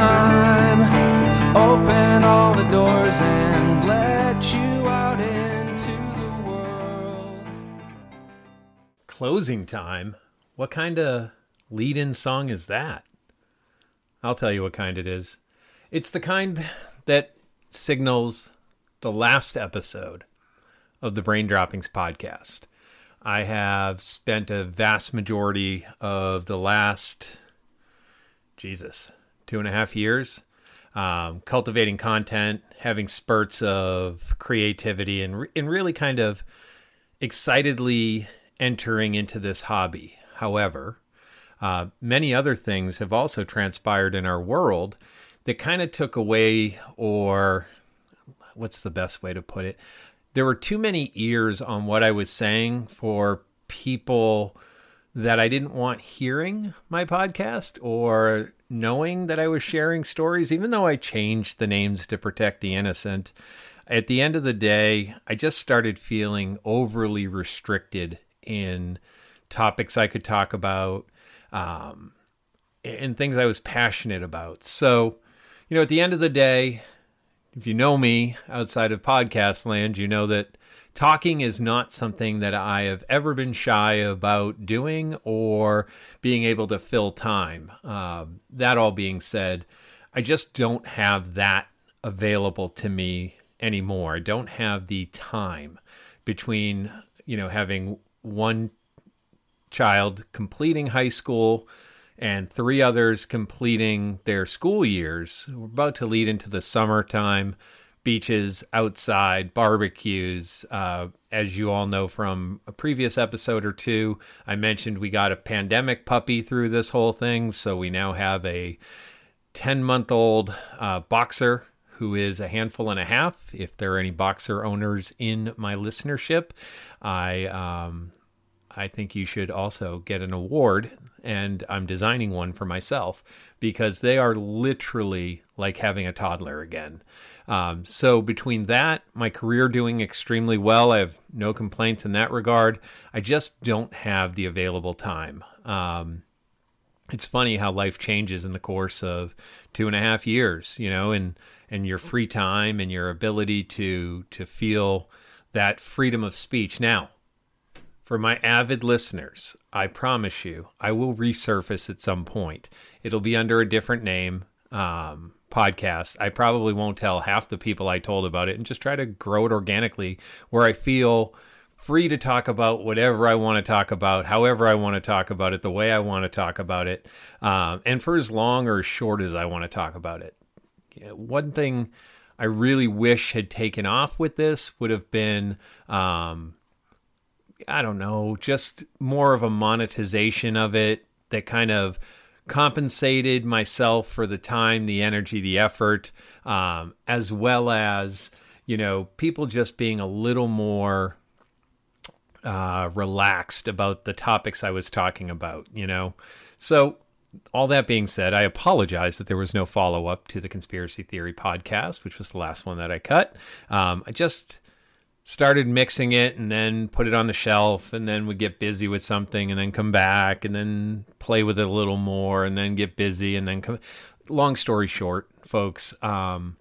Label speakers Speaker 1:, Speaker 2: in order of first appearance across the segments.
Speaker 1: time. Open all the doors and let you out into the world.
Speaker 2: Closing time? What kind of lead in song is that? I'll tell you what kind it is. It's the kind that signals the last episode of the Brain Droppings podcast. I have spent a vast majority of the last, Jesus, two and a half years um, cultivating content, having spurts of creativity, and, and really kind of excitedly entering into this hobby. However, uh, many other things have also transpired in our world that kind of took away, or what's the best way to put it? There were too many ears on what I was saying for people that I didn't want hearing my podcast or knowing that I was sharing stories, even though I changed the names to protect the innocent. At the end of the day, I just started feeling overly restricted in topics I could talk about um, and things I was passionate about. So, you know, at the end of the day, if you know me outside of podcast land, you know that talking is not something that I have ever been shy about doing or being able to fill time. Um, that all being said, I just don't have that available to me anymore. I don't have the time between, you know, having one child completing high school and three others completing their school years. We're about to lead into the summertime, beaches, outside, barbecues. Uh, as you all know from a previous episode or two, I mentioned we got a pandemic puppy through this whole thing. So we now have a 10 month old uh, boxer who is a handful and a half. If there are any boxer owners in my listenership, I um, I think you should also get an award, and I'm designing one for myself because they are literally like having a toddler again. Um, so between that, my career doing extremely well, I have no complaints in that regard. I just don't have the available time. Um, it's funny how life changes in the course of two and a half years, you know, and and your free time and your ability to to feel that freedom of speech. Now, for my avid listeners, I promise you, I will resurface at some point. It'll be under a different name um, podcast. I probably won't tell half the people I told about it and just try to grow it organically where I feel free to talk about whatever I want to talk about, however I want to talk about it, the way I want to talk about it, um, and for as long or as short as I want to talk about it. One thing I really wish had taken off with this would have been. Um, I don't know, just more of a monetization of it that kind of compensated myself for the time, the energy, the effort, um, as well as, you know, people just being a little more uh, relaxed about the topics I was talking about, you know. So, all that being said, I apologize that there was no follow up to the conspiracy theory podcast, which was the last one that I cut. Um, I just started mixing it and then put it on the shelf and then would get busy with something and then come back and then play with it a little more and then get busy and then come long story short folks um,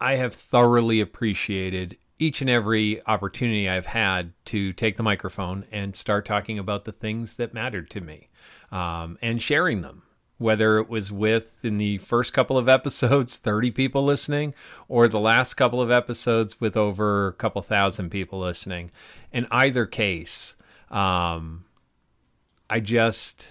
Speaker 2: i have thoroughly appreciated each and every opportunity i've had to take the microphone and start talking about the things that mattered to me um, and sharing them whether it was with in the first couple of episodes 30 people listening or the last couple of episodes with over a couple thousand people listening in either case um, i just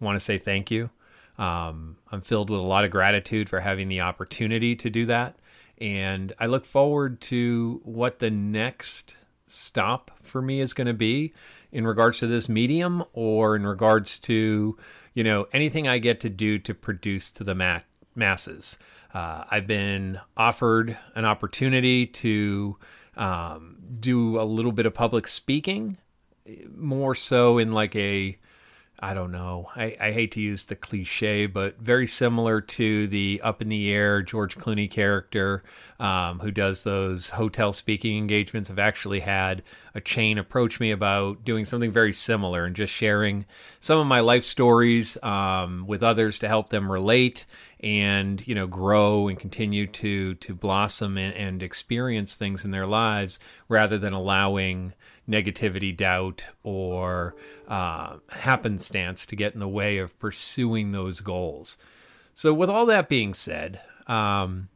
Speaker 2: want to say thank you Um, I'm filled with a lot of gratitude for having the opportunity to do that. And I look forward to what the next stop for me is going to be in regards to this medium or in regards to, you know, anything I get to do to produce to the ma- masses. Uh, I've been offered an opportunity to um, do a little bit of public speaking, more so in like a I don't know. I, I hate to use the cliche, but very similar to the up in the air George Clooney character um, who does those hotel speaking engagements. I've actually had a chain approach me about doing something very similar and just sharing some of my life stories um, with others to help them relate and you know grow and continue to to blossom and, and experience things in their lives rather than allowing negativity, doubt, or uh, happenstance to get in the way of pursuing those goals. So, with all that being said, um,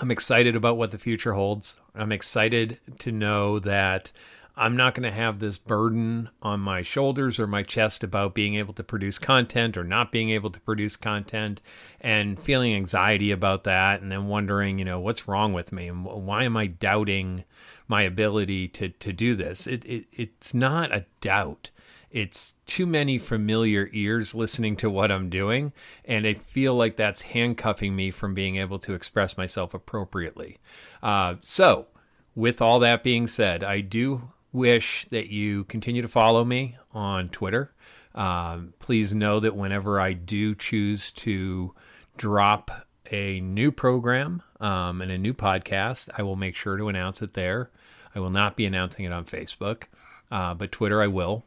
Speaker 2: I'm excited about what the future holds. I'm excited to know that I'm not going to have this burden on my shoulders or my chest about being able to produce content or not being able to produce content and feeling anxiety about that and then wondering, you know, what's wrong with me and why am I doubting my ability to to do this? It, it it's not a doubt. It's too many familiar ears listening to what I'm doing and I feel like that's handcuffing me from being able to express myself appropriately. Uh, so, with all that being said, I do wish that you continue to follow me on Twitter. Um, please know that whenever I do choose to drop a new program um, and a new podcast, I will make sure to announce it there. I will not be announcing it on Facebook, uh, but Twitter I will.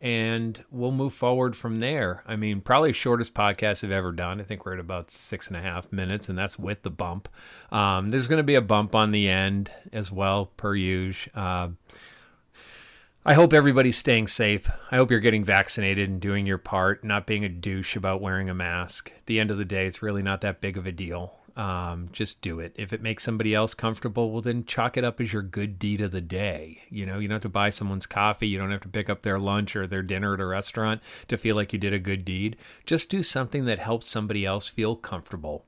Speaker 2: And we'll move forward from there. I mean, probably shortest podcast I've ever done. I think we're at about six and a half minutes, and that's with the bump. Um, there's going to be a bump on the end as well, per usual. Uh, I hope everybody's staying safe. I hope you're getting vaccinated and doing your part, not being a douche about wearing a mask. At the end of the day, it's really not that big of a deal. Um, just do it. If it makes somebody else comfortable, well, then chalk it up as your good deed of the day. You know, you don't have to buy someone's coffee. You don't have to pick up their lunch or their dinner at a restaurant to feel like you did a good deed. Just do something that helps somebody else feel comfortable.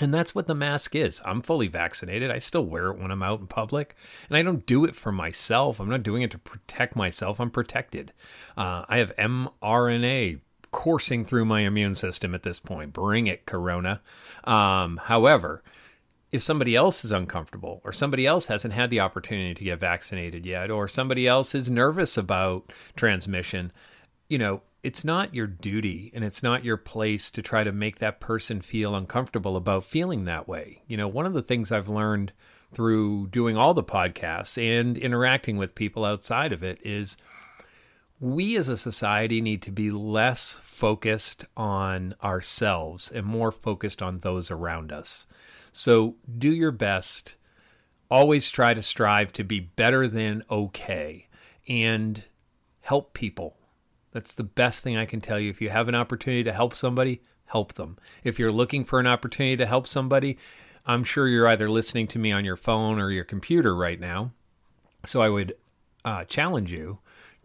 Speaker 2: And that's what the mask is. I'm fully vaccinated. I still wear it when I'm out in public. And I don't do it for myself. I'm not doing it to protect myself. I'm protected. Uh, I have mRNA coursing through my immune system at this point. Bring it, Corona. Um, however, if somebody else is uncomfortable or somebody else hasn't had the opportunity to get vaccinated yet or somebody else is nervous about transmission, you know, it's not your duty and it's not your place to try to make that person feel uncomfortable about feeling that way. You know, one of the things I've learned through doing all the podcasts and interacting with people outside of it is we as a society need to be less focused on ourselves and more focused on those around us. So do your best. Always try to strive to be better than okay and help people that's the best thing I can tell you. If you have an opportunity to help somebody, help them. If you're looking for an opportunity to help somebody, I'm sure you're either listening to me on your phone or your computer right now. So I would uh, challenge you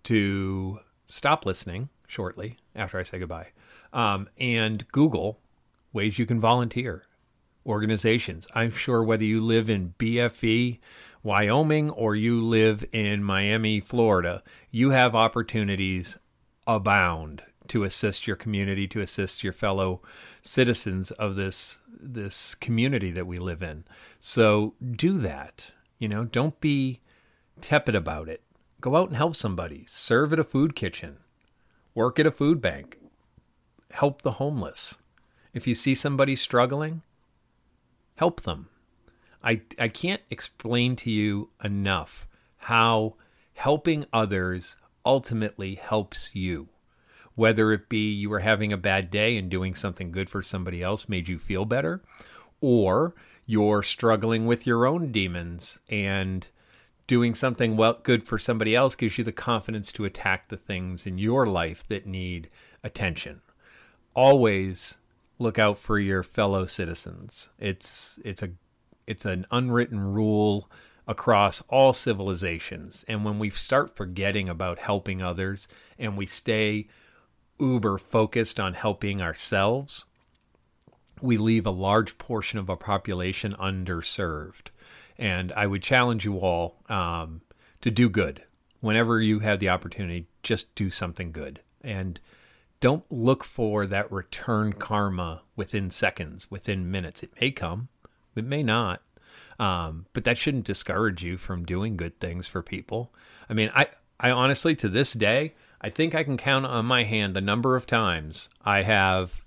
Speaker 2: to stop listening shortly after I say goodbye um, and Google ways you can volunteer organizations. I'm sure whether you live in BFE, Wyoming, or you live in Miami, Florida, you have opportunities abound to assist your community, to assist your fellow citizens of this this community that we live in. So do that. You know, don't be tepid about it. Go out and help somebody. Serve at a food kitchen. Work at a food bank. Help the homeless. If you see somebody struggling, help them. I I can't explain to you enough how helping others ultimately helps you. Whether it be you were having a bad day and doing something good for somebody else made you feel better, or you're struggling with your own demons and doing something well good for somebody else gives you the confidence to attack the things in your life that need attention. Always look out for your fellow citizens. It's it's a it's an unwritten rule across all civilizations. And when we start forgetting about helping others and we stay uber focused on helping ourselves, we leave a large portion of our population underserved. And I would challenge you all um, to do good. Whenever you have the opportunity, just do something good. And don't look for that return karma within seconds, within minutes. It may come, it may not. Um, but that shouldn't discourage you from doing good things for people. I mean, I, I honestly, to this day, I think I can count on my hand the number of times I have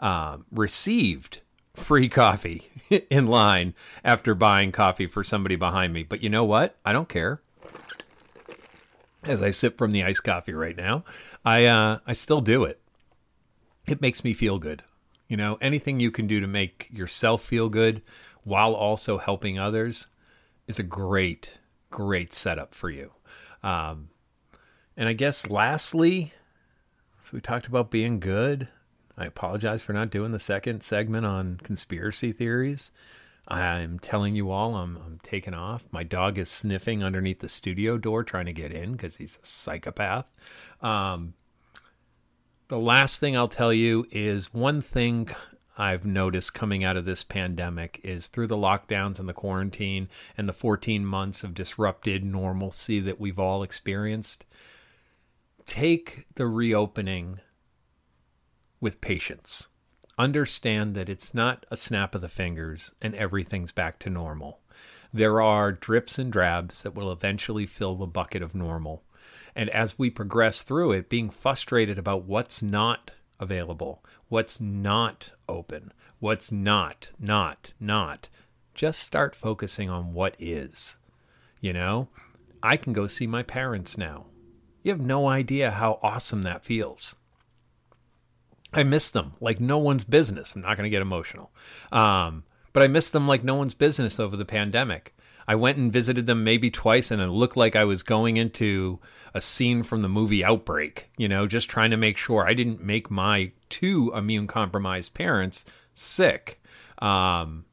Speaker 2: uh, received free coffee in line after buying coffee for somebody behind me. But you know what? I don't care. As I sip from the iced coffee right now, I uh, I still do it. It makes me feel good. You know, anything you can do to make yourself feel good while also helping others is a great, great setup for you. Um, and I guess lastly, so we talked about being good. I apologize for not doing the second segment on conspiracy theories. I'm telling you all, I'm, I'm taking off. My dog is sniffing underneath the studio door trying to get in because he's a psychopath. Um, the last thing I'll tell you is one thing I've noticed coming out of this pandemic is through the lockdowns and the quarantine and the 14 months of disrupted normalcy that we've all experienced. Take the reopening with patience. Understand that it's not a snap of the fingers and everything's back to normal. There are drips and drabs that will eventually fill the bucket of normal. And as we progress through it, being frustrated about what's not available, what's not open, what's not, not, not, just start focusing on what is. You know, I can go see my parents now. You have no idea how awesome that feels. I miss them like no one's business. I'm not going to get emotional. Um, but I miss them like no one's business over the pandemic. I went and visited them maybe twice, and it looked like I was going into a scene from the movie Outbreak, you know, just trying to make sure I didn't make my two immune compromised parents sick. Um,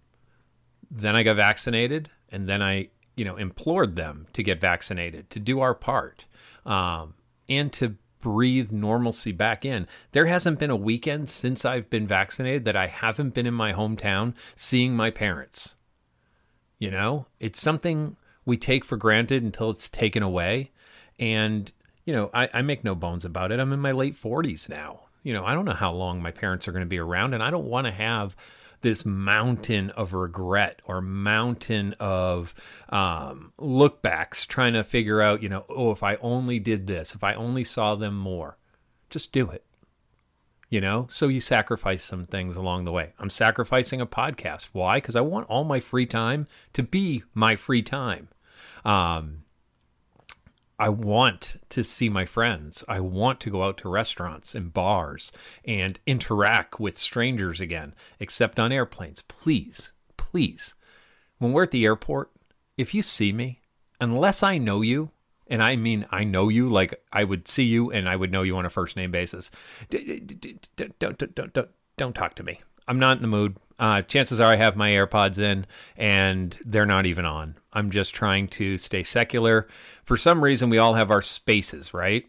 Speaker 2: then I got vaccinated, and then I, you know, implored them to get vaccinated, to do our part, um, and to breathe normalcy back in. There hasn't been a weekend since I've been vaccinated that I haven't been in my hometown seeing my parents. You know, it's something we take for granted until it's taken away. And, you know, I, I make no bones about it. I'm in my late 40s now. You know, I don't know how long my parents are going to be around, and I don't want to have this mountain of regret or mountain of um, lookbacks trying to figure out, you know, oh, if I only did this, if I only saw them more, just do it. You know, so you sacrifice some things along the way. I'm sacrificing a podcast. Why? Because I want all my free time to be my free time. Um, I want to see my friends. I want to go out to restaurants and bars and interact with strangers again, except on airplanes. Please, please. When we're at the airport, if you see me, unless I know you, and I mean I know you, like I would see you and I would know you on a first name basis, don't, don't, don't, don't, don't talk to me. I'm not in the mood. Uh, chances are I have my AirPods in and they're not even on. I'm just trying to stay secular. For some reason, we all have our spaces, right?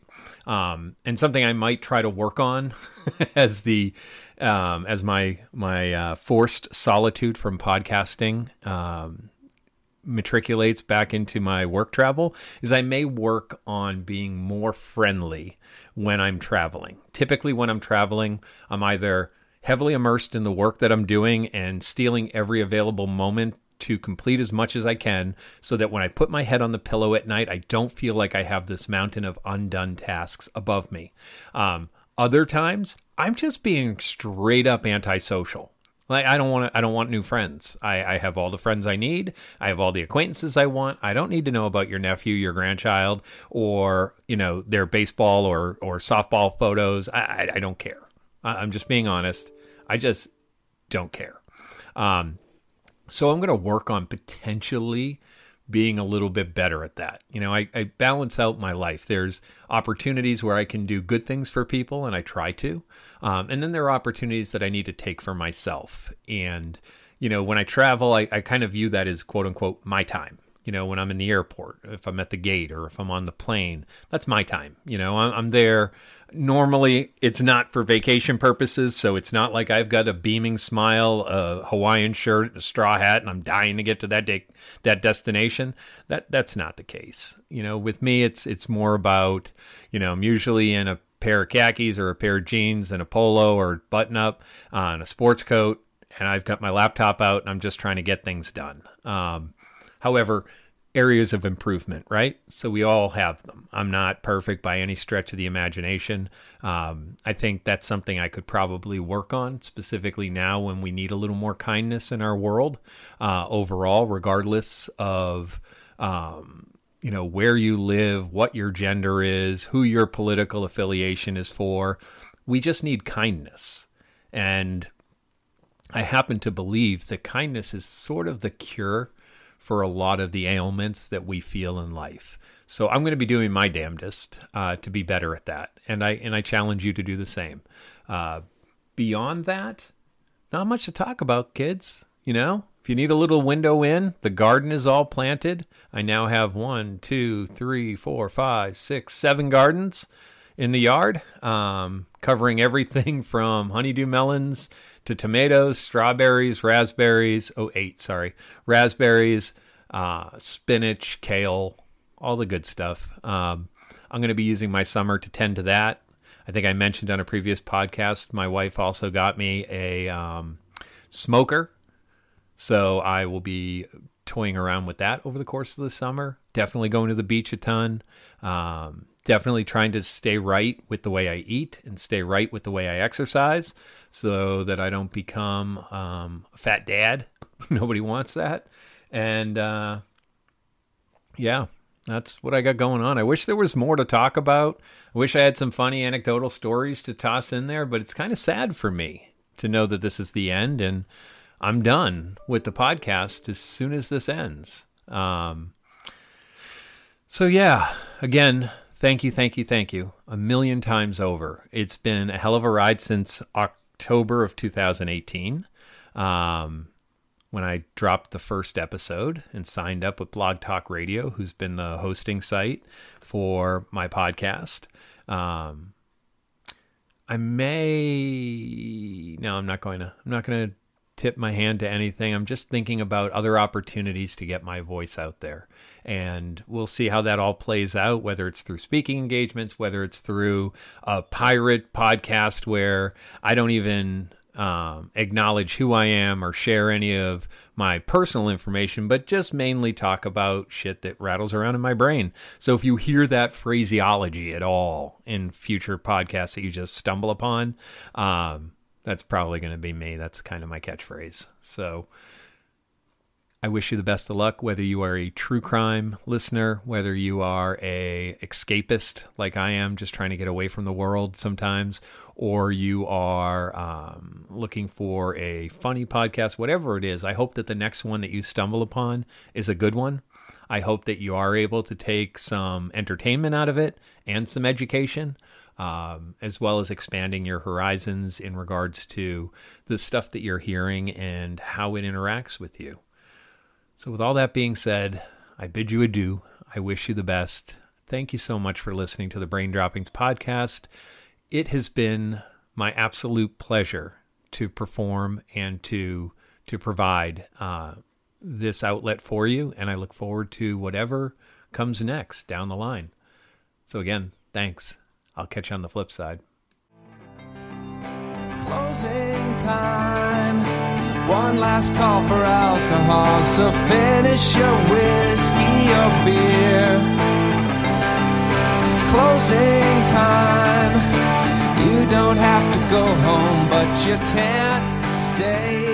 Speaker 2: Um, and something I might try to work on as the um, as my my uh, forced solitude from podcasting um, matriculates back into my work travel is I may work on being more friendly when I'm traveling. Typically, when I'm traveling, I'm either heavily immersed in the work that I'm doing and stealing every available moment to complete as much as I can so that when I put my head on the pillow at night, I don't feel like I have this mountain of undone tasks above me. Um, other times, I'm just being straight up antisocial. Like I don't want I don't want new friends. I, I have all the friends I need. I have all the acquaintances I want. I don't need to know about your nephew, your grandchild, or you know their baseball or or softball photos. I I, I don't care. I, I'm just being honest. I just don't care. Um, so I'm going to work on potentially being a little bit better at that. You know, I, I, balance out my life. There's opportunities where I can do good things for people, and I try to. Um, and then there are opportunities that I need to take for myself. And, you know, when I travel, I, I kind of view that as quote unquote my time. you know, when I'm in the airport, if I'm at the gate or if I'm on the plane. That's my time. You know, I'm, I'm there. Normally, it's not for vacation purposes, so it's not like I've got a beaming smile, a Hawaiian shirt, a straw hat, and I'm dying to get to that day, that destination. That that's not the case. You know, with me, it's it's more about, you know, I'm usually in a pair of khakis or a pair of jeans and a polo or button up uh, and a sports coat, and I've got my laptop out and I'm just trying to get things done. Um, However, areas of improvement, right? So we all have them. I'm not perfect by any stretch of the imagination. Um, I think that's something I could probably work on, specifically now when we need a little more kindness in our world uh, overall, regardless of. Um, you know where you live, what your gender is, who your political affiliation is for. We just need kindness. And I happen to believe that kindness is sort of the cure for a lot of the ailments that we feel in life. So I'm going to be doing my damnedest uh, to be better at that, and I and I challenge you to do the same. Uh, beyond that, not much to talk about, kids. You know, if you need a little window in, the garden is all planted. I now have one, two, three, four, five, six, seven gardens in the yard, um, covering everything from honeydew melons to tomatoes, strawberries, raspberries. Oh, eight, sorry. Raspberries, uh, spinach, kale, all the good stuff. Um, I'm going to be using my summer to tend to that. I think I mentioned on a previous podcast, my wife also got me a um, smoker. So I will be toying around with that over the course of the summer. Definitely going to the beach a ton. Um, definitely trying to stay right with the way I eat and stay right with the way I exercise so that I don't become um, a fat dad. Nobody wants that. And uh, yeah, that's what I got going on. I wish there was more to talk about. I wish I had some funny anecdotal stories to toss in there, but it's kind of sad for me to know that this is the end and I'm done with the podcast as soon as this ends. Um, so, yeah, again, Thank you, thank you, thank you. A million times over. It's been a hell of a ride since October of 2018. Um, when I dropped the first episode and signed up with Blog Talk Radio, who's been the hosting site for my podcast. Um, I may no, I'm not going to. I'm not going to tip my hand to anything. I'm just thinking about other opportunities to get my voice out there. And we'll see how that all plays out, whether it's through speaking engagements, whether it's through a pirate podcast where I don't even um, acknowledge who I am or share any of my personal information, but just mainly talk about shit that rattles around in my brain. So if you hear that phraseology at all in future podcasts that you just stumble upon, um, that's probably going to be me. That's kind of my catchphrase. So I wish you the best of luck, whether you are a true crime listener, whether you are a escapist like I am, just trying to get away from the world sometimes, or you are um, looking for a funny podcast, whatever it is. I hope that the next one that you stumble upon is a good one. I hope that you are able to take some entertainment out of it and some education um, as well as expanding your horizons in regards to the stuff that you're hearing and how it interacts with you. So, with all that being said, I bid you adieu. I wish you the best. Thank you so much for listening to the Brain Droppings podcast. It has been my absolute pleasure to perform and to to provide uh, this outlet for you, and I look forward to whatever comes next down the line. So again, thanks. I'll catch you on the flip side.
Speaker 1: Closing time. One last call for alcohol. So finish your whiskey or beer. Closing time. You don't have to go home, but you can't stay.